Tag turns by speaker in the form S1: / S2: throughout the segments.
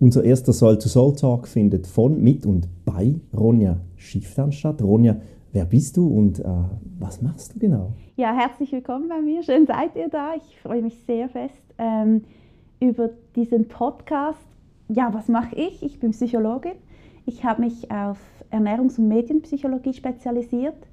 S1: Unser erster Soul-to-Soul-Talk findet von, mit und bei Ronja Schifftan statt. Ronja, wer bist du und äh, was machst du genau?
S2: Ja, herzlich willkommen bei mir. Schön seid ihr da. Ich freue mich sehr fest ähm, über diesen Podcast. Ja, was mache ich? Ich bin Psychologin. Ich habe mich auf Ernährungs- und Medienpsychologie spezialisiert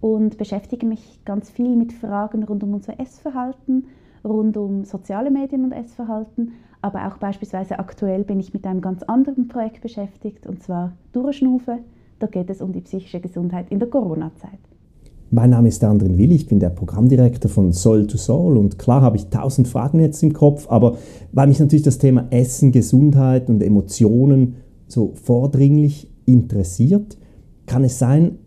S2: und beschäftige mich ganz viel mit Fragen rund um unser Essverhalten, rund um soziale Medien und Essverhalten, aber auch beispielsweise aktuell bin ich mit einem ganz anderen Projekt beschäftigt, und zwar Durchschnufe. Da geht es um die psychische Gesundheit in der Corona-Zeit.
S1: Mein Name ist Andrin Will, ich bin der Programmdirektor von Soul to Soul und klar habe ich tausend Fragen jetzt im Kopf, aber weil mich natürlich das Thema Essen, Gesundheit und Emotionen so vordringlich interessiert, kann es sein,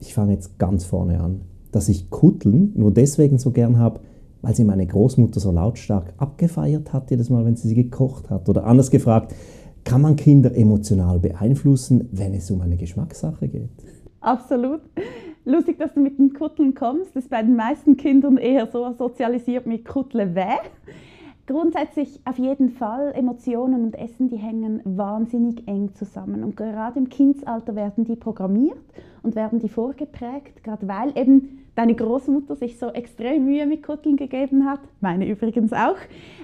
S1: ich fange jetzt ganz vorne an, dass ich Kutteln nur deswegen so gern habe, weil sie meine Großmutter so lautstark abgefeiert hat, jedes Mal, wenn sie sie gekocht hat. Oder anders gefragt, kann man Kinder emotional beeinflussen, wenn es um eine Geschmackssache geht?
S2: Absolut. Lustig, dass du mit den Kutteln kommst. Das ist bei den meisten Kindern eher so sozialisiert mit Kuttle weh. Grundsätzlich auf jeden Fall, Emotionen und Essen, die hängen wahnsinnig eng zusammen. Und gerade im Kindsalter werden die programmiert und werden die vorgeprägt, gerade weil eben deine Großmutter sich so extrem Mühe mit Kutteln gegeben hat, meine übrigens auch,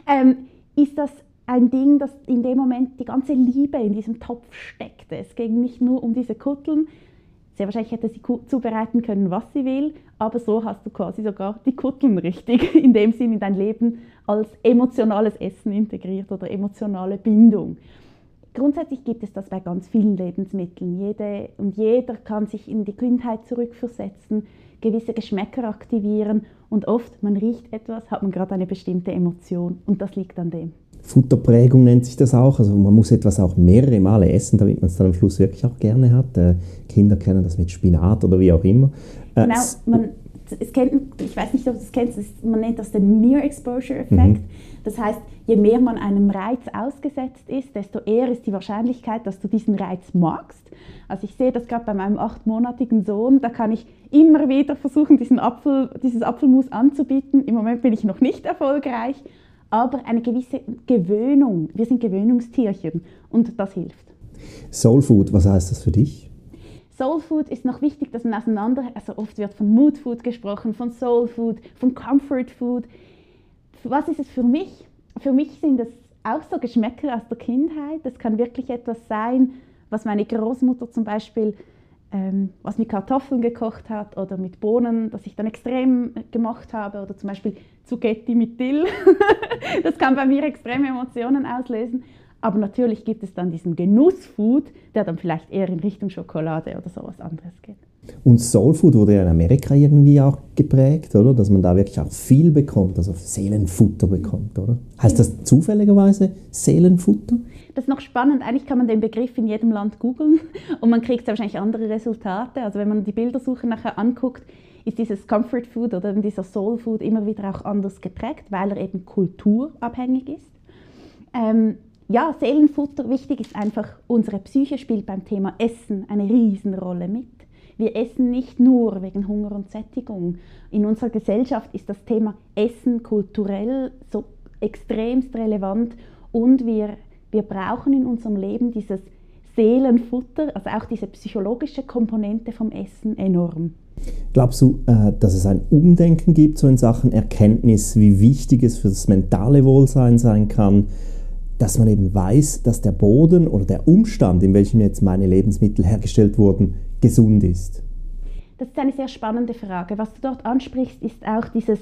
S2: ähm, ist das ein Ding, das in dem Moment die ganze Liebe in diesem Topf steckte. Es ging nicht nur um diese Kutteln, sehr wahrscheinlich hätte sie zubereiten können, was sie will, aber so hast du quasi sogar die Kutteln richtig in dem Sinn in dein Leben als emotionales Essen integriert oder emotionale Bindung. Grundsätzlich gibt es das bei ganz vielen Lebensmitteln. Jede und jeder kann sich in die Kindheit zurückversetzen, gewisse Geschmäcker aktivieren und oft, man riecht etwas, hat man gerade eine bestimmte Emotion und das liegt an dem.
S1: Futterprägung nennt sich das auch. Also man muss etwas auch mehrere Male essen, damit man es dann am Schluss wirklich auch gerne hat. Äh, Kinder kennen das mit Spinat oder wie auch immer.
S2: Äh, genau, man, es kennt, ich weiß nicht, ob du es kennst, man nennt das den Near Exposure Effekt. Mhm. Das heißt, je mehr man einem Reiz ausgesetzt ist, desto eher ist die Wahrscheinlichkeit, dass du diesen Reiz magst. Also ich sehe das gerade bei meinem achtmonatigen Sohn, da kann ich immer wieder versuchen, diesen Apfel, dieses Apfelmus anzubieten. Im Moment bin ich noch nicht erfolgreich, aber eine gewisse Gewöhnung. Wir sind Gewöhnungstierchen und das hilft.
S1: Soul Food, was heißt das für dich?
S2: Soul Food ist noch wichtig, dass man auseinander, also oft wird von Mood Food gesprochen, von Soul Food, von Comfort Food. Was ist es für mich? Für mich sind es auch so Geschmäcker aus der Kindheit. Das kann wirklich etwas sein, was meine Großmutter zum Beispiel ähm, was mit Kartoffeln gekocht hat oder mit Bohnen, das ich dann extrem gemacht habe oder zum Beispiel Zucchetti mit Dill. das kann bei mir extreme Emotionen auslösen. Aber natürlich gibt es dann diesen Genussfood, der dann vielleicht eher in Richtung Schokolade oder sowas anderes geht.
S1: Und Soul Food wurde ja in Amerika irgendwie auch geprägt, oder? Dass man da wirklich auch viel bekommt, also Seelenfutter bekommt, oder? Heißt das zufälligerweise Seelenfutter?
S2: Das ist noch spannend. Eigentlich kann man den Begriff in jedem Land googeln und man kriegt wahrscheinlich andere Resultate. Also wenn man die Bildersuche nachher anguckt, ist dieses Comfort Food oder dieser Soul Food immer wieder auch anders geprägt, weil er eben kulturabhängig ist. Ähm, ja, Seelenfutter, wichtig ist einfach, unsere Psyche spielt beim Thema Essen eine Riesenrolle mit. Wir essen nicht nur wegen Hunger und Sättigung. In unserer Gesellschaft ist das Thema Essen kulturell so extremst relevant und wir, wir brauchen in unserem Leben dieses Seelenfutter, also auch diese psychologische Komponente vom Essen enorm.
S1: Glaubst du, äh, dass es ein Umdenken gibt so in Sachen Erkenntnis, wie wichtig es für das mentale Wohlsein sein kann, dass man eben weiß, dass der Boden oder der Umstand, in welchem jetzt meine Lebensmittel hergestellt wurden, gesund ist?
S2: Das ist eine sehr spannende Frage. Was du dort ansprichst, ist auch dieses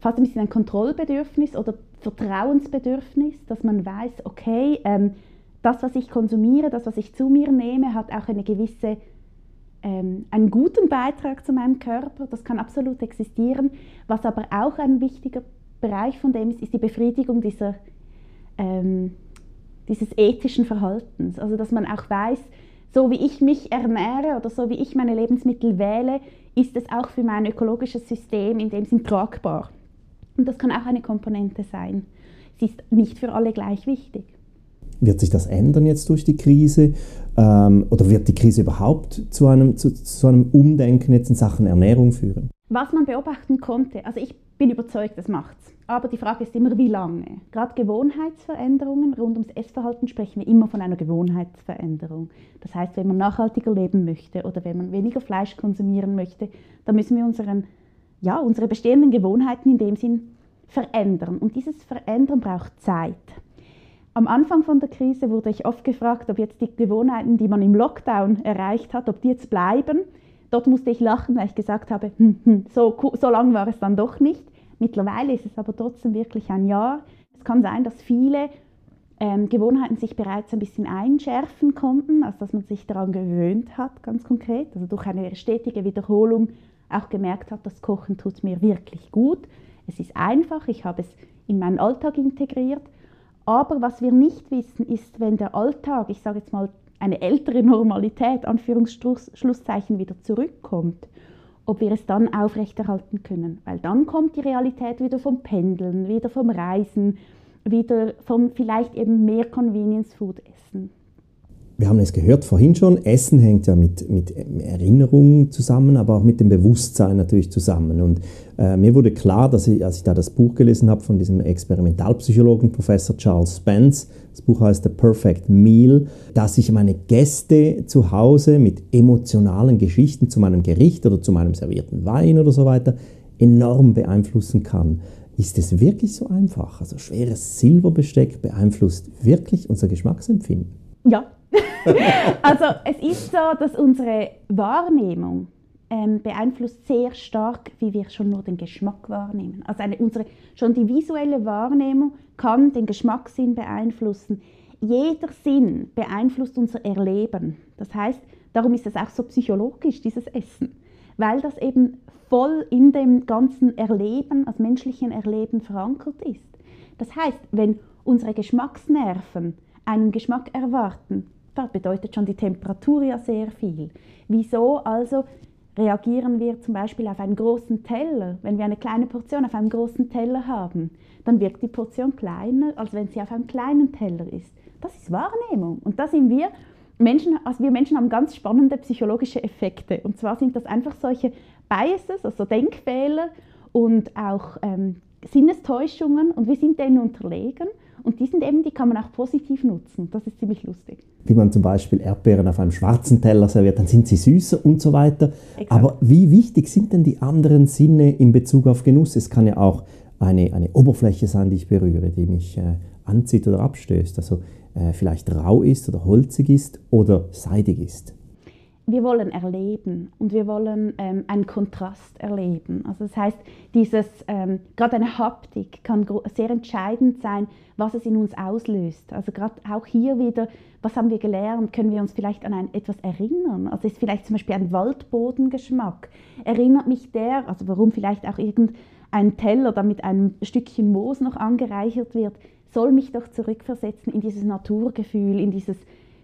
S2: fast ein bisschen ein Kontrollbedürfnis oder Vertrauensbedürfnis, dass man weiß, okay, ähm, das, was ich konsumiere, das, was ich zu mir nehme, hat auch eine gewisse, ähm, einen guten Beitrag zu meinem Körper. Das kann absolut existieren. Was aber auch ein wichtiger Bereich von dem ist, ist die Befriedigung dieser ähm, dieses ethischen Verhaltens. Also dass man auch weiß, so wie ich mich ernähre oder so wie ich meine Lebensmittel wähle, ist es auch für mein ökologisches System in dem Sinn tragbar. Und das kann auch eine Komponente sein. Sie ist nicht für alle gleich wichtig.
S1: Wird sich das ändern jetzt durch die Krise? Ähm, oder wird die Krise überhaupt zu einem, zu, zu einem Umdenken jetzt in Sachen Ernährung führen?
S2: Was man beobachten konnte, also ich bin überzeugt, das macht's. Aber die Frage ist immer, wie lange. Gerade Gewohnheitsveränderungen rund ums Essverhalten sprechen wir immer von einer Gewohnheitsveränderung. Das heißt, wenn man nachhaltiger leben möchte oder wenn man weniger Fleisch konsumieren möchte, dann müssen wir unseren, ja, unsere bestehenden Gewohnheiten in dem Sinn verändern. Und dieses Verändern braucht Zeit. Am Anfang von der Krise wurde ich oft gefragt, ob jetzt die Gewohnheiten, die man im Lockdown erreicht hat, ob die jetzt bleiben. Dort musste ich lachen, weil ich gesagt habe, hm, hm, so, so lang war es dann doch nicht. Mittlerweile ist es aber trotzdem wirklich ein Jahr. Es kann sein, dass viele ähm, Gewohnheiten sich bereits ein bisschen einschärfen konnten, also dass man sich daran gewöhnt hat, ganz konkret. Also durch eine stetige Wiederholung auch gemerkt hat, das Kochen tut mir wirklich gut. Es ist einfach, ich habe es in meinen Alltag integriert. Aber was wir nicht wissen, ist, wenn der Alltag, ich sage jetzt mal eine ältere Normalität, Anführungsschlusszeichen, wieder zurückkommt, ob wir es dann aufrechterhalten können. Weil dann kommt die Realität wieder vom Pendeln, wieder vom Reisen, wieder vom vielleicht eben mehr Convenience Food essen
S1: wir haben es gehört vorhin schon, Essen hängt ja mit, mit Erinnerung zusammen, aber auch mit dem Bewusstsein natürlich zusammen. Und äh, mir wurde klar, dass ich, als ich da das Buch gelesen habe von diesem Experimentalpsychologen Professor Charles Spence, das Buch heißt The Perfect Meal, dass ich meine Gäste zu Hause mit emotionalen Geschichten zu meinem Gericht oder zu meinem servierten Wein oder so weiter enorm beeinflussen kann. Ist es wirklich so einfach? Also schweres Silberbesteck beeinflusst wirklich unser Geschmacksempfinden?
S2: Ja, also es ist so, dass unsere Wahrnehmung ähm, beeinflusst sehr stark, wie wir schon nur den Geschmack wahrnehmen. Also eine, unsere, schon die visuelle Wahrnehmung kann den Geschmackssinn beeinflussen. Jeder Sinn beeinflusst unser Erleben. Das heißt, darum ist es auch so psychologisch, dieses Essen, weil das eben voll in dem ganzen Erleben, als menschlichen Erleben verankert ist. Das heißt, wenn unsere Geschmacksnerven einen Geschmack erwarten, da bedeutet schon die Temperatur ja sehr viel. Wieso also reagieren wir zum Beispiel auf einen großen Teller? Wenn wir eine kleine Portion auf einem großen Teller haben, dann wirkt die Portion kleiner, als wenn sie auf einem kleinen Teller ist. Das ist Wahrnehmung. Und da sind wir Menschen, also wir Menschen haben ganz spannende psychologische Effekte. Und zwar sind das einfach solche Biases, also Denkfehler und auch ähm, Sinnestäuschungen und wir sind denen unterlegen. Und die sind eben, die kann man auch positiv nutzen. Das ist ziemlich lustig.
S1: Wie man zum Beispiel Erdbeeren auf einem schwarzen Teller serviert, dann sind sie süßer und so weiter. Exakt. Aber wie wichtig sind denn die anderen Sinne in Bezug auf Genuss? Es kann ja auch eine, eine Oberfläche sein, die ich berühre, die mich äh, anzieht oder abstößt. Also äh, vielleicht rau ist oder holzig ist oder seidig ist
S2: wir wollen erleben und wir wollen ähm, einen Kontrast erleben. Also das heißt, dieses, ähm, gerade eine Haptik kann sehr entscheidend sein, was es in uns auslöst. Also gerade auch hier wieder, was haben wir gelernt? Können wir uns vielleicht an ein, etwas erinnern? Also ist vielleicht zum Beispiel ein Waldbodengeschmack. Erinnert mich der, also warum vielleicht auch irgendein Teller, da mit einem Stückchen Moos noch angereichert wird, soll mich doch zurückversetzen in dieses Naturgefühl, in dieses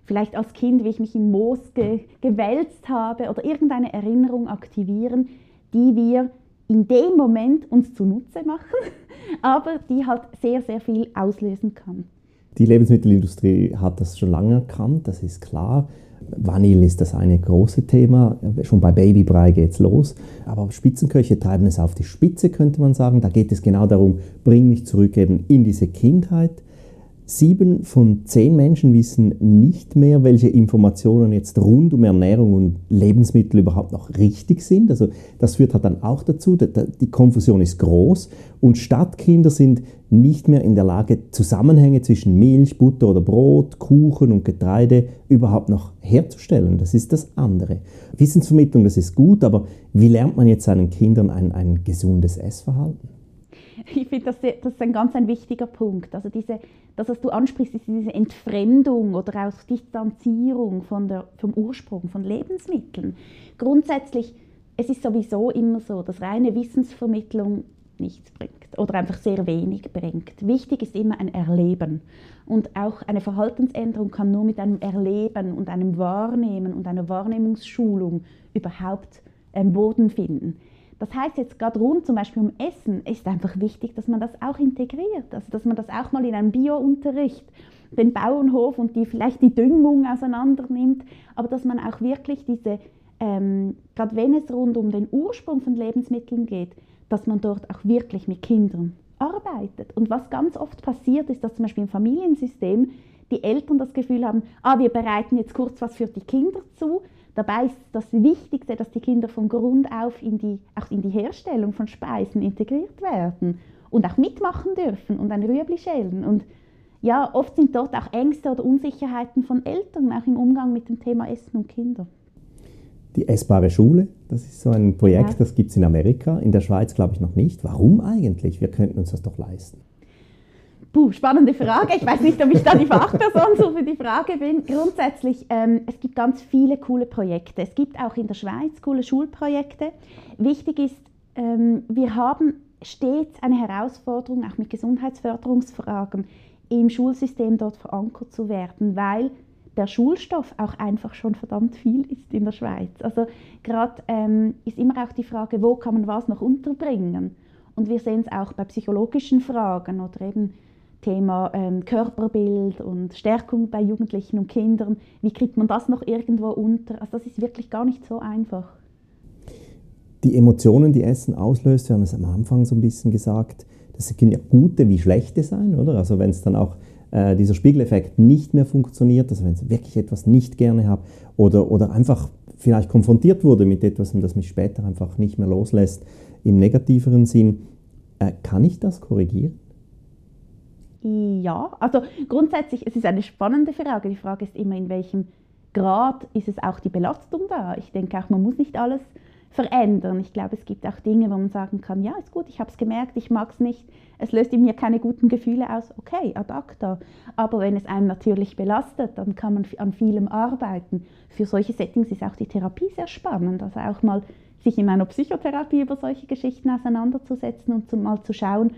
S2: vielleicht als Kind, wie ich mich im Moos ge gewälzt habe oder irgendeine Erinnerung aktivieren, die wir in dem Moment uns zunutze machen, aber die halt sehr, sehr viel auslösen kann.
S1: Die Lebensmittelindustrie hat das schon lange erkannt, das ist klar. Vanille ist das eine große Thema. Schon bei Babybrei geht es los. Aber Spitzenköche treiben es auf die Spitze, könnte man sagen. Da geht es genau darum, bring mich zurück eben in diese Kindheit. Sieben von zehn Menschen wissen nicht mehr, welche Informationen jetzt rund um Ernährung und Lebensmittel überhaupt noch richtig sind. Also das führt halt dann auch dazu, die Konfusion ist groß und Stadtkinder sind nicht mehr in der Lage, Zusammenhänge zwischen Milch, Butter oder Brot, Kuchen und Getreide überhaupt noch herzustellen. Das ist das andere. Wissensvermittlung, das ist gut, aber wie lernt man jetzt seinen Kindern ein, ein gesundes Essverhalten?
S2: Ich finde, das, das ist ein ganz ein wichtiger Punkt. Also diese, das, was du ansprichst, ist diese Entfremdung oder auch Distanzierung von der, vom Ursprung von Lebensmitteln. Grundsätzlich, es ist sowieso immer so, dass reine Wissensvermittlung nichts bringt oder einfach sehr wenig bringt. Wichtig ist immer ein Erleben. Und auch eine Verhaltensänderung kann nur mit einem Erleben und einem Wahrnehmen und einer Wahrnehmungsschulung überhaupt ähm, Boden finden. Das heißt jetzt gerade rund zum Beispiel um Essen ist einfach wichtig, dass man das auch integriert, also dass man das auch mal in einem Biounterricht den Bauernhof und die vielleicht die Düngung auseinander nimmt, aber dass man auch wirklich diese, ähm, gerade wenn es rund um den Ursprung von Lebensmitteln geht, dass man dort auch wirklich mit Kindern arbeitet. Und was ganz oft passiert, ist, dass zum Beispiel im Familiensystem die Eltern das Gefühl haben, ah, wir bereiten jetzt kurz was für die Kinder zu. Dabei ist das Wichtigste, dass die Kinder von Grund auf in die, auch in die Herstellung von Speisen integriert werden und auch mitmachen dürfen und ein Rüebli schälen. Und ja, oft sind dort auch Ängste oder Unsicherheiten von Eltern, auch im Umgang mit dem Thema Essen und Kinder.
S1: Die essbare Schule, das ist so ein Projekt, ja. das gibt es in Amerika, in der Schweiz glaube ich noch nicht. Warum eigentlich? Wir könnten uns das doch leisten.
S2: Puh, spannende Frage. Ich weiß nicht, ob ich da die Fachperson so für die Frage bin. Grundsätzlich, ähm, es gibt ganz viele coole Projekte. Es gibt auch in der Schweiz coole Schulprojekte. Wichtig ist, ähm, wir haben stets eine Herausforderung, auch mit Gesundheitsförderungsfragen im Schulsystem dort verankert zu werden, weil der Schulstoff auch einfach schon verdammt viel ist in der Schweiz. Also gerade ähm, ist immer auch die Frage, wo kann man was noch unterbringen? Und wir sehen es auch bei psychologischen Fragen oder eben Thema ähm, Körperbild und Stärkung bei Jugendlichen und Kindern. Wie kriegt man das noch irgendwo unter? Also das ist wirklich gar nicht so einfach.
S1: Die Emotionen, die Essen auslöst, wir haben es am Anfang so ein bisschen gesagt, das können ja gute wie schlechte sein, oder? Also wenn es dann auch äh, dieser Spiegeleffekt nicht mehr funktioniert, also wenn ich wirklich etwas nicht gerne habe oder, oder einfach vielleicht konfrontiert wurde mit etwas, das mich später einfach nicht mehr loslässt, im negativeren Sinn, äh, kann ich das korrigieren?
S2: Ja, also grundsätzlich, es ist eine spannende Frage. Die Frage ist immer, in welchem Grad ist es auch die Belastung da. Ich denke auch, man muss nicht alles verändern. Ich glaube, es gibt auch Dinge, wo man sagen kann, ja, ist gut, ich habe es gemerkt, ich mag es nicht, es löst in mir keine guten Gefühle aus, okay, ad acta. Aber wenn es einen natürlich belastet, dann kann man an vielem arbeiten. Für solche Settings ist auch die Therapie sehr spannend, also auch mal sich in einer Psychotherapie über solche Geschichten auseinanderzusetzen und mal zu schauen,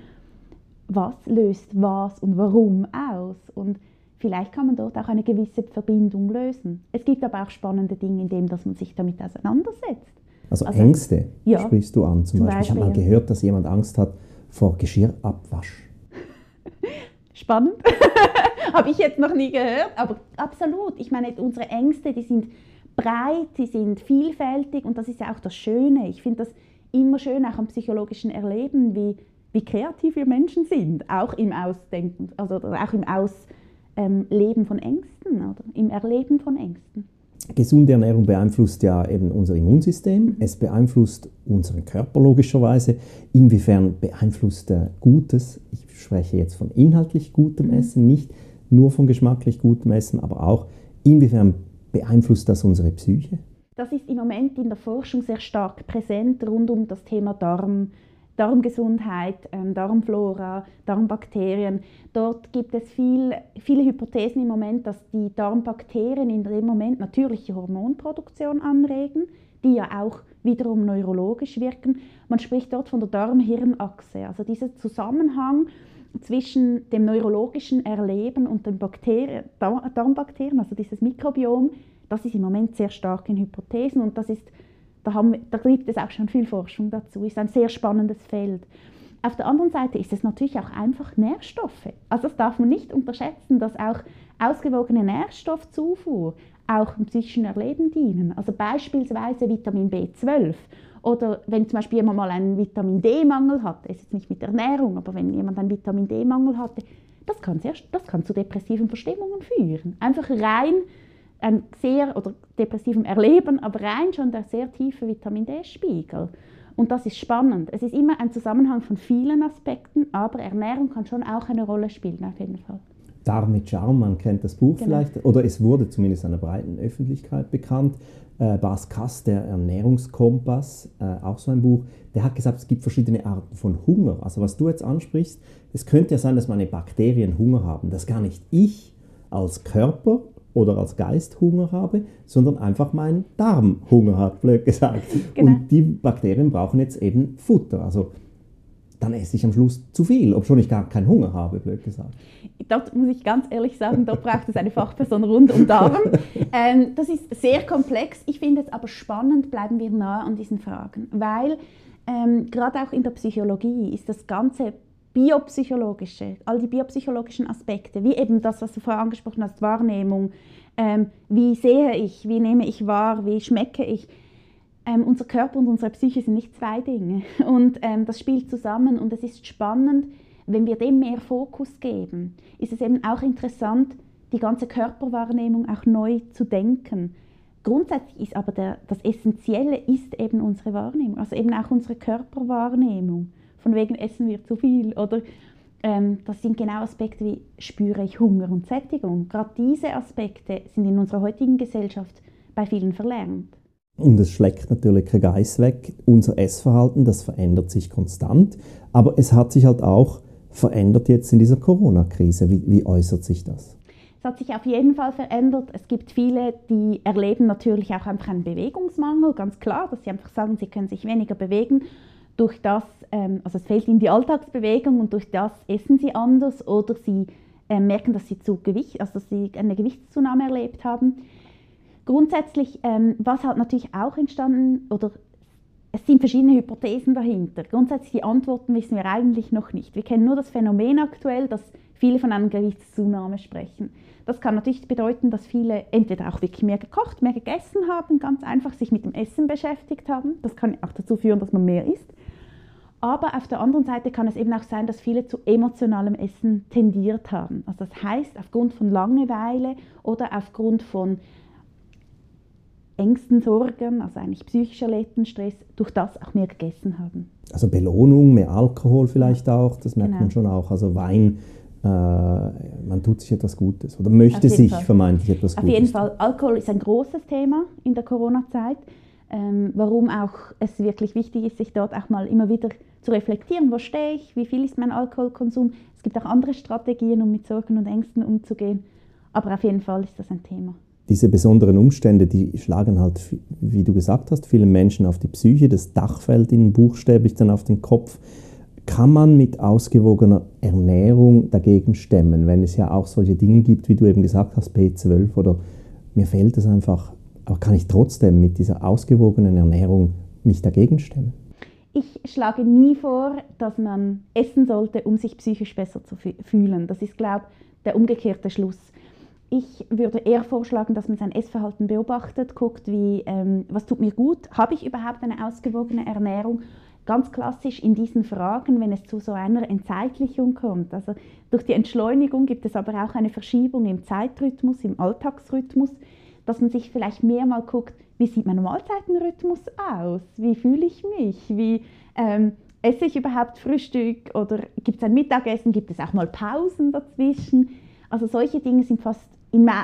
S2: was löst was und warum aus. Und vielleicht kann man dort auch eine gewisse Verbindung lösen. Es gibt aber auch spannende Dinge, in dem, dass man sich damit auseinandersetzt.
S1: Also, also Ängste ja, sprichst du an zum, zum Beispiel. Beispiel. Ich habe mal gehört, dass jemand Angst hat vor Geschirrabwasch.
S2: Spannend. habe ich jetzt noch nie gehört, aber absolut. Ich meine, unsere Ängste, die sind breit, die sind vielfältig und das ist ja auch das Schöne. Ich finde das immer schön, auch am psychologischen Erleben, wie wie kreativ wir Menschen sind, auch im Ausdenken, also auch im Ausleben ähm, von Ängsten oder im Erleben von Ängsten.
S1: Gesunde Ernährung beeinflusst ja eben unser Immunsystem, es beeinflusst unseren Körper logischerweise. Inwiefern beeinflusst Gutes, ich spreche jetzt von inhaltlich gutem mhm. Essen, nicht nur von geschmacklich gutem Essen, aber auch inwiefern beeinflusst das unsere Psyche?
S2: Das ist im Moment in der Forschung sehr stark präsent rund um das Thema Darm, Darmgesundheit, ähm, Darmflora, Darmbakterien. Dort gibt es viel, viele Hypothesen im Moment, dass die Darmbakterien in dem Moment natürliche Hormonproduktion anregen, die ja auch wiederum neurologisch wirken. Man spricht dort von der Darm-Hirn-Achse, also dieser Zusammenhang zwischen dem neurologischen Erleben und den Bakterien, Darmbakterien, also dieses Mikrobiom, das ist im Moment sehr stark in Hypothesen und das ist da, haben, da gibt es auch schon viel Forschung dazu, ist ein sehr spannendes Feld. Auf der anderen Seite ist es natürlich auch einfach Nährstoffe. Also das darf man nicht unterschätzen, dass auch ausgewogene Nährstoffzufuhr auch im psychischen Erleben dienen. Also beispielsweise Vitamin B12 oder wenn zum Beispiel jemand mal einen Vitamin D-Mangel hatte, ist jetzt nicht mit Ernährung, aber wenn jemand einen Vitamin D-Mangel hatte, das kann, sehr, das kann zu depressiven Verstimmungen führen. Einfach rein ein sehr oder depressivem Erleben, aber rein schon der sehr tiefe Vitamin D-Spiegel. Und das ist spannend. Es ist immer ein Zusammenhang von vielen Aspekten, aber Ernährung kann schon auch eine Rolle spielen, auf jeden Fall.
S1: Darm mit Charme, man kennt das Buch genau. vielleicht, oder es wurde zumindest einer breiten Öffentlichkeit bekannt. Äh, Bas Kass, der Ernährungskompass, äh, auch so ein Buch, der hat gesagt, es gibt verschiedene Arten von Hunger. Also was du jetzt ansprichst, es könnte ja sein, dass meine Bakterien Hunger haben, dass gar nicht ich als Körper oder als Geist Hunger habe, sondern einfach mein Darm Hunger hat, blöd gesagt. Genau. Und die Bakterien brauchen jetzt eben Futter. Also dann esse ich am Schluss zu viel, obwohl ich gar keinen Hunger habe, blöd gesagt.
S2: Dort muss ich ganz ehrlich sagen, dort braucht es eine Fachperson rund um Darm. Ähm, das ist sehr komplex. Ich finde es aber spannend, bleiben wir nah an diesen Fragen, weil ähm, gerade auch in der Psychologie ist das ganze biopsychologische, all die biopsychologischen Aspekte, wie eben das, was du vorher angesprochen hast, Wahrnehmung, ähm, wie sehe ich, wie nehme ich wahr, wie schmecke ich, ähm, unser Körper und unsere Psyche sind nicht zwei Dinge. Und ähm, das spielt zusammen und es ist spannend, wenn wir dem mehr Fokus geben, ist es eben auch interessant, die ganze Körperwahrnehmung auch neu zu denken. Grundsätzlich ist aber der, das Essentielle ist eben unsere Wahrnehmung, also eben auch unsere Körperwahrnehmung. Von wegen essen wir zu viel oder ähm, das sind genau Aspekte wie spüre ich Hunger und Sättigung. Gerade diese Aspekte sind in unserer heutigen Gesellschaft bei vielen verlernt.
S1: Und es schlägt natürlich kein Geiss weg. Unser Essverhalten, das verändert sich konstant, aber es hat sich halt auch verändert jetzt in dieser Corona-Krise. Wie, wie äußert sich das?
S2: Es hat sich auf jeden Fall verändert. Es gibt viele, die erleben natürlich auch einfach einen Bewegungsmangel, ganz klar, dass sie einfach sagen, sie können sich weniger bewegen. Durch das, ähm, also es fehlt ihnen die Alltagsbewegung und durch das essen sie anders oder sie äh, merken, dass sie zu Gewicht, also dass sie eine Gewichtszunahme erlebt haben. Grundsätzlich, ähm, was halt natürlich auch entstanden oder es sind verschiedene Hypothesen dahinter. Grundsätzlich die Antworten wissen wir eigentlich noch nicht. Wir kennen nur das Phänomen aktuell, dass viele von einer Gewichtszunahme sprechen. Das kann natürlich bedeuten, dass viele entweder auch wirklich mehr gekocht, mehr gegessen haben, ganz einfach sich mit dem Essen beschäftigt haben. Das kann auch dazu führen, dass man mehr isst. Aber auf der anderen Seite kann es eben auch sein, dass viele zu emotionalem Essen tendiert haben. Also das heißt, aufgrund von Langeweile oder aufgrund von Ängsten, Sorgen, also eigentlich psychisch erlebten Stress, durch das auch mehr gegessen haben.
S1: Also Belohnung, mehr Alkohol vielleicht auch, das merkt genau. man schon auch. Also Wein, äh, man tut sich etwas Gutes oder möchte sich Fall. vermeintlich etwas
S2: Auf
S1: Gutes.
S2: Auf jeden Fall, Alkohol ist ein großes Thema in der Corona-Zeit. Ähm, warum auch es wirklich wichtig ist, sich dort auch mal immer wieder zu reflektieren, wo stehe ich, wie viel ist mein Alkoholkonsum. Es gibt auch andere Strategien, um mit Sorgen und Ängsten umzugehen, aber auf jeden Fall ist das ein Thema.
S1: Diese besonderen Umstände, die schlagen halt, wie du gesagt hast, vielen Menschen auf die Psyche, das Dach fällt ihnen buchstäblich dann auf den Kopf. Kann man mit ausgewogener Ernährung dagegen stemmen, wenn es ja auch solche Dinge gibt, wie du eben gesagt hast, B12 oder mir fehlt es einfach, aber kann ich trotzdem mit dieser ausgewogenen Ernährung mich dagegen stemmen?
S2: Ich schlage nie vor, dass man essen sollte, um sich psychisch besser zu fühlen. Das ist, glaube ich, der umgekehrte Schluss. Ich würde eher vorschlagen, dass man sein Essverhalten beobachtet, guckt, wie, ähm, was tut mir gut, habe ich überhaupt eine ausgewogene Ernährung. Ganz klassisch in diesen Fragen, wenn es zu so einer Entzeitlichung kommt. Also durch die Entschleunigung gibt es aber auch eine Verschiebung im Zeitrhythmus, im Alltagsrhythmus, dass man sich vielleicht mehr mal guckt, wie sieht mein Mahlzeitenrhythmus aus? Wie fühle ich mich? Wie ähm, esse ich überhaupt Frühstück? Oder gibt es ein Mittagessen? Gibt es auch mal Pausen dazwischen? Also solche Dinge sind fast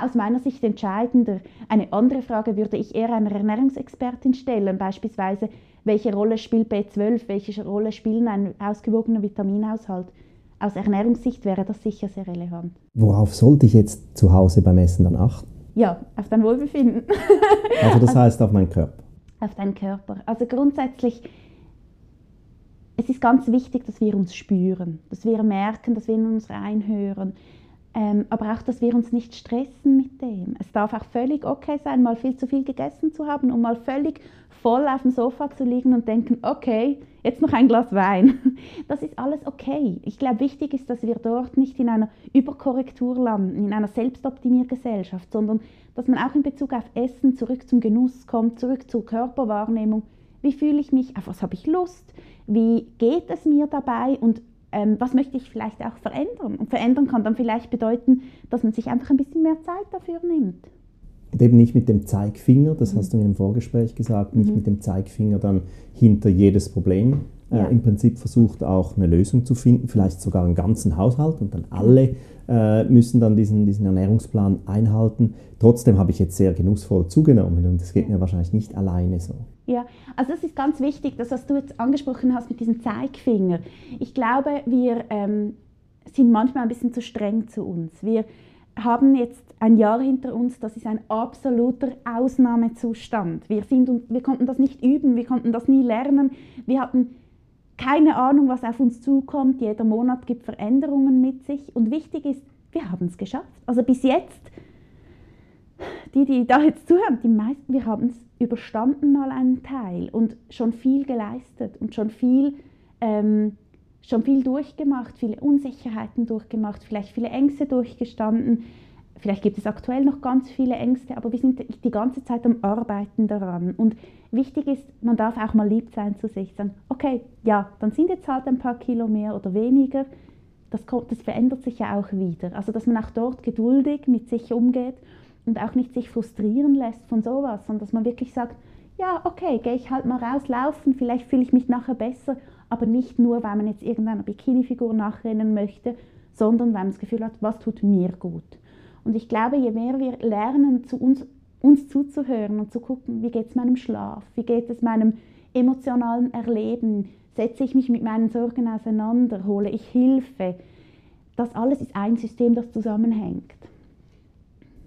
S2: aus meiner Sicht entscheidender. Eine andere Frage würde ich eher einer Ernährungsexpertin stellen, beispielsweise, welche Rolle spielt B12, welche Rolle spielt ein ausgewogener Vitaminhaushalt? Aus Ernährungssicht wäre das sicher sehr relevant.
S1: Worauf sollte ich jetzt zu Hause beim Essen dann achten?
S2: Ja, auf dein Wohlbefinden.
S1: also das heißt auf meinen Körper?
S2: Auf deinen Körper. Also grundsätzlich, es ist ganz wichtig, dass wir uns spüren, dass wir merken, dass wir in uns reinhören, ähm, aber auch, dass wir uns nicht stressen mit dem. Es darf auch völlig okay sein, mal viel zu viel gegessen zu haben und mal völlig voll auf dem Sofa zu liegen und denken, okay, jetzt noch ein Glas Wein. Das ist alles okay. Ich glaube, wichtig ist, dass wir dort nicht in einer Überkorrektur landen, in einer Selbstoptimiergesellschaft, sondern dass man auch in Bezug auf Essen zurück zum Genuss kommt, zurück zur Körperwahrnehmung. Wie fühle ich mich? Auf was habe ich Lust? Wie geht es mir dabei? Und ähm, was möchte ich vielleicht auch verändern? Und verändern kann dann vielleicht bedeuten, dass man sich einfach ein bisschen mehr Zeit dafür nimmt.
S1: Und eben nicht mit dem Zeigfinger, das mhm. hast du mir im Vorgespräch gesagt, nicht mhm. mit dem Zeigefinger dann hinter jedes Problem. Äh, ja. Äh, Im Prinzip versucht auch eine Lösung zu finden, vielleicht sogar einen ganzen Haushalt und dann alle äh, müssen dann diesen, diesen Ernährungsplan einhalten. Trotzdem habe ich jetzt sehr genussvoll zugenommen und das geht mir wahrscheinlich nicht alleine so.
S2: Ja, also das ist ganz wichtig, das, was du jetzt angesprochen hast mit diesem Zeigfinger. Ich glaube, wir ähm, sind manchmal ein bisschen zu streng zu uns. Wir haben jetzt ein Jahr hinter uns, das ist ein absoluter Ausnahmezustand. Wir, sind, wir konnten das nicht üben, wir konnten das nie lernen. Wir hatten keine Ahnung, was auf uns zukommt. Jeder Monat gibt Veränderungen mit sich. Und wichtig ist, wir haben es geschafft. Also bis jetzt, die, die da jetzt zuhören, die meisten, wir haben es überstanden mal einen Teil und schon viel geleistet und schon viel, ähm, schon viel durchgemacht, viele Unsicherheiten durchgemacht, vielleicht viele Ängste durchgestanden, Vielleicht gibt es aktuell noch ganz viele Ängste, aber wir sind die ganze Zeit am Arbeiten daran. Und wichtig ist, man darf auch mal lieb sein zu sich. Sagen, okay, ja, dann sind jetzt halt ein paar Kilo mehr oder weniger. Das, kommt, das verändert sich ja auch wieder. Also, dass man auch dort geduldig mit sich umgeht und auch nicht sich frustrieren lässt von sowas, sondern dass man wirklich sagt, ja, okay, gehe ich halt mal raus laufen, vielleicht fühle ich mich nachher besser, aber nicht nur, weil man jetzt irgendeiner Bikini-Figur nachrennen möchte, sondern weil man das Gefühl hat, was tut mir gut. Und ich glaube, je mehr wir lernen, zu uns, uns zuzuhören und zu gucken, wie geht es meinem Schlaf, wie geht es meinem emotionalen Erleben, setze ich mich mit meinen Sorgen auseinander, hole ich Hilfe, das alles ist ein System, das zusammenhängt.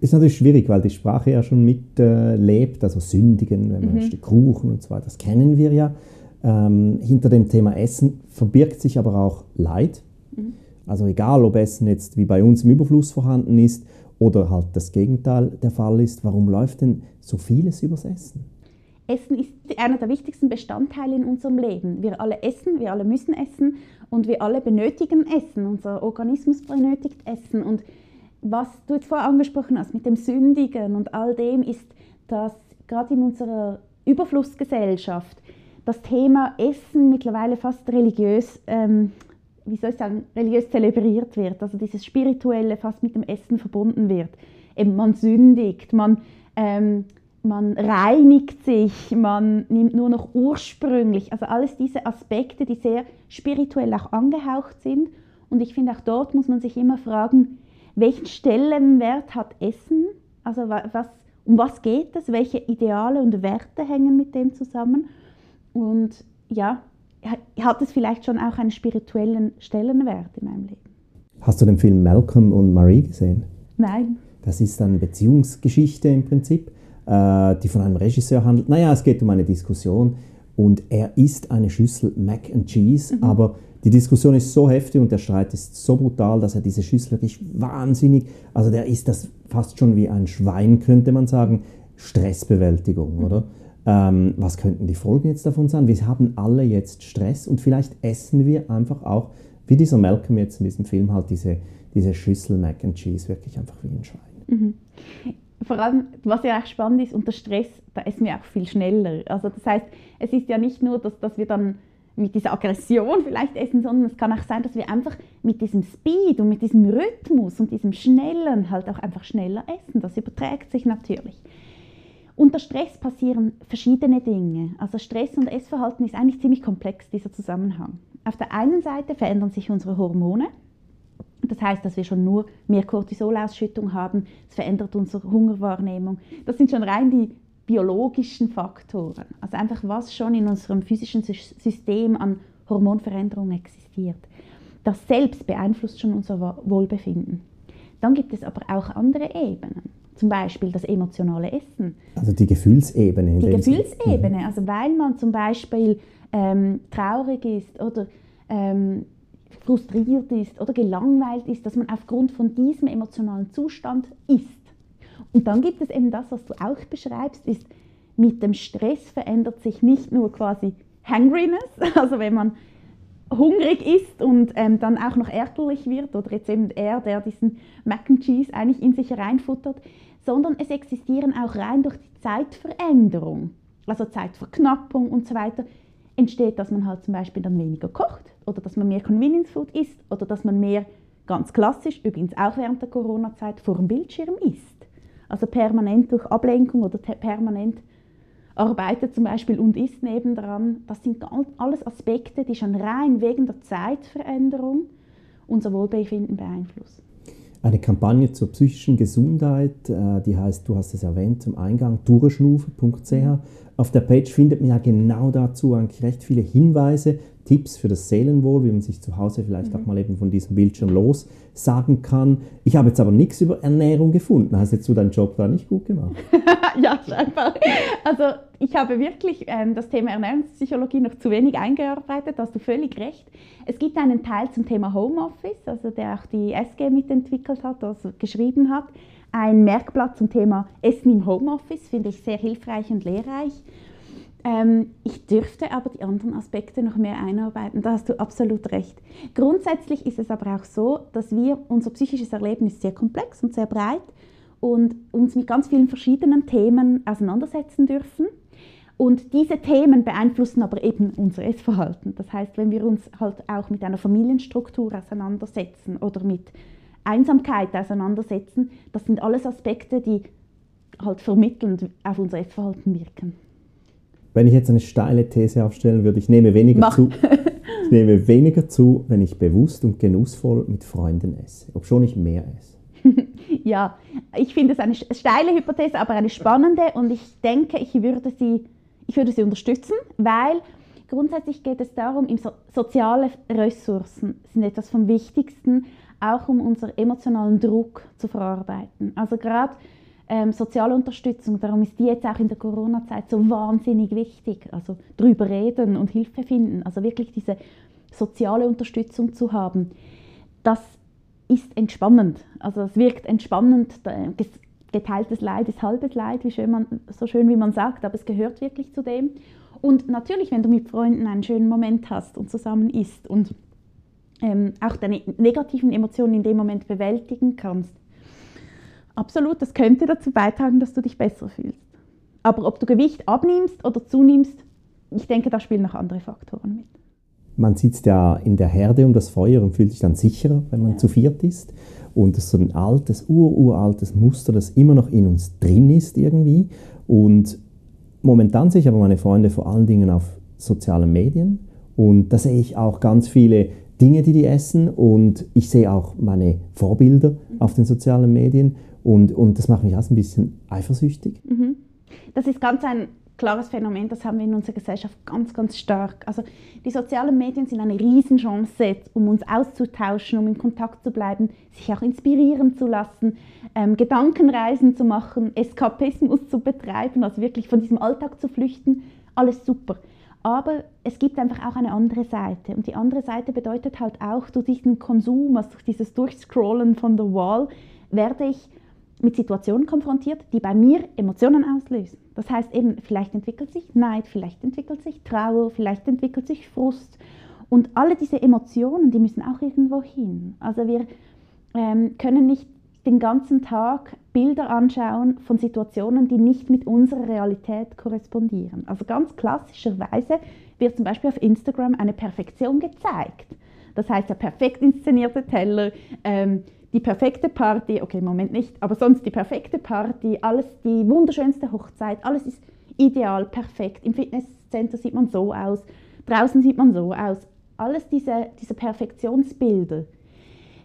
S1: Ist natürlich schwierig, weil die Sprache ja schon mitlebt, äh, also sündigen, wenn man mhm. ein Stück Kuchen und so weiter, das kennen wir ja. Ähm, hinter dem Thema Essen verbirgt sich aber auch Leid. Mhm. Also egal, ob Essen jetzt wie bei uns im Überfluss vorhanden ist oder halt das Gegenteil der Fall ist, warum läuft denn so vieles übers Essen?
S2: Essen ist einer der wichtigsten Bestandteile in unserem Leben. Wir alle essen, wir alle müssen essen und wir alle benötigen Essen. Unser Organismus benötigt Essen. Und was du jetzt vorher angesprochen hast mit dem Sündigen und all dem, ist, dass gerade in unserer Überflussgesellschaft das Thema Essen mittlerweile fast religiös ähm, wie soll ich sagen, religiös zelebriert wird, also dieses Spirituelle fast mit dem Essen verbunden wird. Eben man sündigt, man, ähm, man reinigt sich, man nimmt nur noch ursprünglich, also alles diese Aspekte, die sehr spirituell auch angehaucht sind. Und ich finde, auch dort muss man sich immer fragen, welchen Stellenwert hat Essen? Also was, um was geht es? Welche Ideale und Werte hängen mit dem zusammen? Und ja, hat es vielleicht schon auch einen spirituellen Stellenwert in meinem Leben.
S1: Hast du den Film Malcolm und Marie gesehen?
S2: Nein.
S1: Das ist eine Beziehungsgeschichte im Prinzip, äh, die von einem Regisseur handelt. Naja, es geht um eine Diskussion und er isst eine Schüssel Mac and Cheese, mhm. aber die Diskussion ist so heftig und der Streit ist so brutal, dass er diese Schüssel wirklich wahnsinnig, also der isst das fast schon wie ein Schwein, könnte man sagen, Stressbewältigung, mhm. oder? Ähm, was könnten die Folgen jetzt davon sein? Wir haben alle jetzt Stress und vielleicht essen wir einfach auch, wie dieser Malcolm jetzt in diesem Film halt, diese, diese Schüssel Mac and Cheese wirklich einfach wie ein Schwein. Mhm.
S2: Vor allem, was ja auch spannend ist, unter Stress, da essen wir auch viel schneller. Also das heißt, es ist ja nicht nur, dass, dass wir dann mit dieser Aggression vielleicht essen, sondern es kann auch sein, dass wir einfach mit diesem Speed und mit diesem Rhythmus und diesem Schnellen halt auch einfach schneller essen. Das überträgt sich natürlich. Unter Stress passieren verschiedene Dinge. Also Stress und Essverhalten ist eigentlich ziemlich komplex, dieser Zusammenhang. Auf der einen Seite verändern sich unsere Hormone. Das heißt, dass wir schon nur mehr Cortisolausschüttung haben. Es verändert unsere Hungerwahrnehmung. Das sind schon rein die biologischen Faktoren. Also einfach, was schon in unserem physischen System an Hormonveränderungen existiert. Das selbst beeinflusst schon unser Wohlbefinden. Dann gibt es aber auch andere Ebenen. Zum Beispiel das emotionale Essen.
S1: Also die Gefühlsebene.
S2: Die Gefühlsebene, mhm. also weil man zum Beispiel ähm, traurig ist oder ähm, frustriert ist oder gelangweilt ist, dass man aufgrund von diesem emotionalen Zustand isst. Und dann gibt es eben das, was du auch beschreibst, ist, mit dem Stress verändert sich nicht nur quasi Hangriness, also wenn man hungrig ist und ähm, dann auch noch ärgerlich wird oder jetzt eben er, der diesen Mac and Cheese eigentlich in sich reinfuttert, sondern es existieren auch rein durch die Zeitveränderung, also Zeitverknappung und so weiter, entsteht, dass man halt zum Beispiel dann weniger kocht oder dass man mehr Convenience Food isst oder dass man mehr, ganz klassisch, übrigens auch während der Corona-Zeit, vor dem Bildschirm isst. Also permanent durch Ablenkung oder permanent arbeitet zum Beispiel und isst nebendran. Das sind alles Aspekte, die schon rein wegen der Zeitveränderung unser Wohlbefinden beeinflussen
S1: eine Kampagne zur psychischen Gesundheit, äh, die heißt, du hast es erwähnt, zum Eingang, durchschnufe.ch. Mhm. Auf der Page findet man ja genau dazu eigentlich recht viele Hinweise, Tipps für das Seelenwohl, wie man sich zu Hause vielleicht mhm. auch mal eben von diesem Bildschirm los sagen kann. Ich habe jetzt aber nichts über Ernährung gefunden. Hast jetzt du deinen Job da nicht gut gemacht?
S2: ja, scheinbar. Also ich habe wirklich ähm, das Thema Ernährungspsychologie noch zu wenig eingearbeitet, hast du völlig recht. Es gibt einen Teil zum Thema Homeoffice, also der auch die SG mitentwickelt hat, also geschrieben hat. Ein Merkblatt zum Thema Essen im Homeoffice finde ich sehr hilfreich und lehrreich. Ähm, ich dürfte aber die anderen Aspekte noch mehr einarbeiten. Da hast du absolut recht. Grundsätzlich ist es aber auch so, dass wir, unser psychisches Erleben ist sehr komplex und sehr breit und uns mit ganz vielen verschiedenen Themen auseinandersetzen dürfen. Und diese Themen beeinflussen aber eben unser Essverhalten. Das heißt, wenn wir uns halt auch mit einer Familienstruktur auseinandersetzen oder mit Einsamkeit auseinandersetzen, das sind alles Aspekte, die halt vermittelnd auf unser Essverhalten wirken.
S1: Wenn ich jetzt eine steile These aufstellen würde, ich nehme weniger
S2: Mach.
S1: zu. Ich nehme weniger zu, wenn ich bewusst und genussvoll mit Freunden esse, obschon ich mehr esse.
S2: ja, ich finde es eine steile Hypothese, aber eine spannende und ich denke, ich würde sie ich würde sie unterstützen, weil grundsätzlich geht es darum, so soziale Ressourcen sind etwas vom Wichtigsten, auch um unseren emotionalen Druck zu verarbeiten. Also gerade ähm, soziale Unterstützung, darum ist die jetzt auch in der Corona-Zeit so wahnsinnig wichtig. Also drüber reden und Hilfe finden, also wirklich diese soziale Unterstützung zu haben, das ist entspannend. Also es wirkt entspannend, geteiltes Leid ist halbes Leid, wie schön man, so schön wie man sagt, aber es gehört wirklich zu dem. Und natürlich, wenn du mit Freunden einen schönen Moment hast und zusammen isst und ähm, auch deine negativen Emotionen in dem Moment bewältigen kannst, absolut, das könnte dazu beitragen, dass du dich besser fühlst. Aber ob du Gewicht abnimmst oder zunimmst, ich denke, da spielen noch andere Faktoren mit.
S1: Man sitzt ja in der Herde um das Feuer und fühlt sich dann sicherer, wenn man ja. zu viert ist. Und das ist so ein altes, ururaltes Muster, das immer noch in uns drin ist irgendwie. Und momentan sehe ich aber meine Freunde vor allen Dingen auf sozialen Medien. Und da sehe ich auch ganz viele Dinge, die die essen. Und ich sehe auch meine Vorbilder auf den sozialen Medien. Und, und das macht mich auch ein bisschen eifersüchtig.
S2: Mhm. Das ist ganz ein klares Phänomen, das haben wir in unserer Gesellschaft ganz, ganz stark. Also die sozialen Medien sind eine Riesenchance, um uns auszutauschen, um in Kontakt zu bleiben, sich auch inspirieren zu lassen, ähm, Gedankenreisen zu machen, Eskapismus zu betreiben, also wirklich von diesem Alltag zu flüchten. Alles super. Aber es gibt einfach auch eine andere Seite. Und die andere Seite bedeutet halt auch, durch diesen Konsum, also durch dieses Durchscrollen von der Wall, werde ich mit Situationen konfrontiert, die bei mir Emotionen auslösen. Das heißt eben, vielleicht entwickelt sich Neid, vielleicht entwickelt sich Trauer, vielleicht entwickelt sich Frust. Und alle diese Emotionen, die müssen auch irgendwo hin. Also wir ähm, können nicht den ganzen Tag Bilder anschauen von Situationen, die nicht mit unserer Realität korrespondieren. Also ganz klassischerweise wird zum Beispiel auf Instagram eine Perfektion gezeigt. Das heißt, der perfekt inszenierte Teller, ähm, die perfekte Party, okay, im Moment nicht, aber sonst die perfekte Party, alles, die wunderschönste Hochzeit, alles ist ideal, perfekt. Im Fitnesscenter sieht man so aus, draußen sieht man so aus. Alles diese, diese Perfektionsbilder,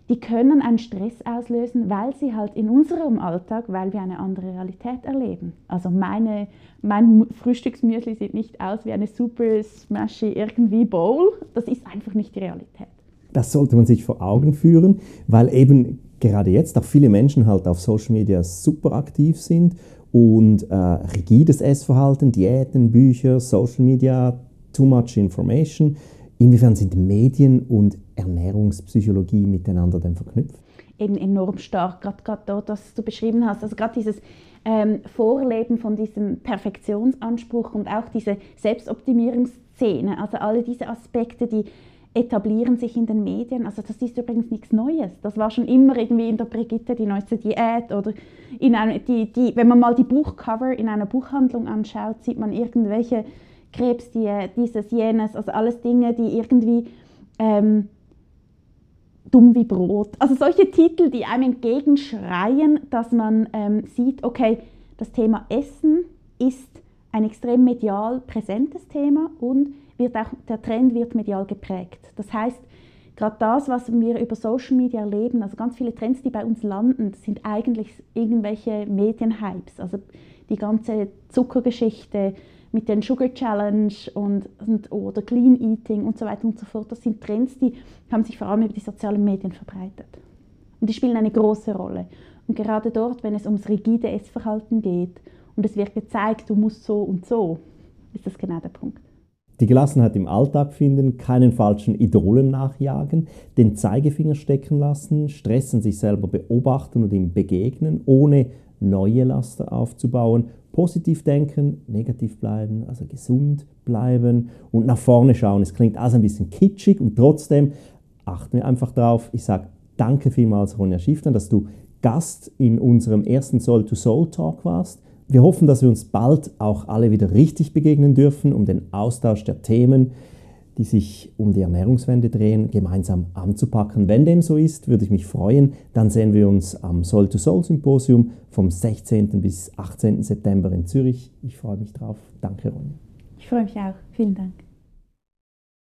S2: die können einen Stress auslösen, weil sie halt in unserem Alltag, weil wir eine andere Realität erleben. Also meine, mein Frühstücksmüsli sieht nicht aus wie eine super smashy irgendwie Bowl. Das ist einfach nicht die Realität.
S1: Das sollte man sich vor Augen führen, weil eben gerade jetzt auch viele Menschen halt auf Social Media super aktiv sind und äh, rigides Essverhalten, Diäten, Bücher, Social Media, too much information. Inwiefern sind Medien und Ernährungspsychologie miteinander denn verknüpft?
S2: Eben enorm stark, gerade dort, was du beschrieben hast. Also gerade dieses ähm, Vorleben von diesem Perfektionsanspruch und auch diese Selbstoptimierungsszene, also alle diese Aspekte, die etablieren sich in den Medien. Also das ist übrigens nichts Neues. Das war schon immer irgendwie in der Brigitte die neueste Diät oder in eine, die, die, wenn man mal die Buchcover in einer Buchhandlung anschaut, sieht man irgendwelche Krebsdiät, dieses, jenes, also alles Dinge, die irgendwie ähm, dumm wie Brot. Also solche Titel, die einem entgegenschreien, dass man ähm, sieht, okay, das Thema Essen ist ein extrem medial präsentes Thema und wird auch, der Trend wird medial geprägt. Das heißt, gerade das, was wir über Social Media erleben, also ganz viele Trends, die bei uns landen, sind eigentlich irgendwelche Medienhypes. Also die ganze Zuckergeschichte mit den Sugar Challenge und, und, oder Clean Eating und so weiter und so fort, das sind Trends, die haben sich vor allem über die sozialen Medien verbreitet. Und die spielen eine große Rolle. Und gerade dort, wenn es ums rigide Essverhalten geht und es wird gezeigt, du musst so und so, ist das genau der Punkt.
S1: Die Gelassenheit im Alltag finden, keinen falschen Idolen nachjagen, den Zeigefinger stecken lassen, Stress an sich selber beobachten und ihm begegnen, ohne neue Laster aufzubauen. Positiv denken, negativ bleiben, also gesund bleiben und nach vorne schauen. Es klingt alles ein bisschen kitschig und trotzdem achten wir einfach darauf. Ich sage danke vielmals, Ronja Schiffner, dass du Gast in unserem ersten Soul-to-Soul-Talk warst. Wir hoffen, dass wir uns bald auch alle wieder richtig begegnen dürfen, um den Austausch der Themen, die sich um die Ernährungswende drehen, gemeinsam anzupacken. Wenn dem so ist, würde ich mich freuen. Dann sehen wir uns am Soul-to-Soul-Symposium vom 16. bis 18. September in Zürich. Ich freue mich drauf. Danke, Ronja.
S2: Ich freue mich auch. Vielen Dank.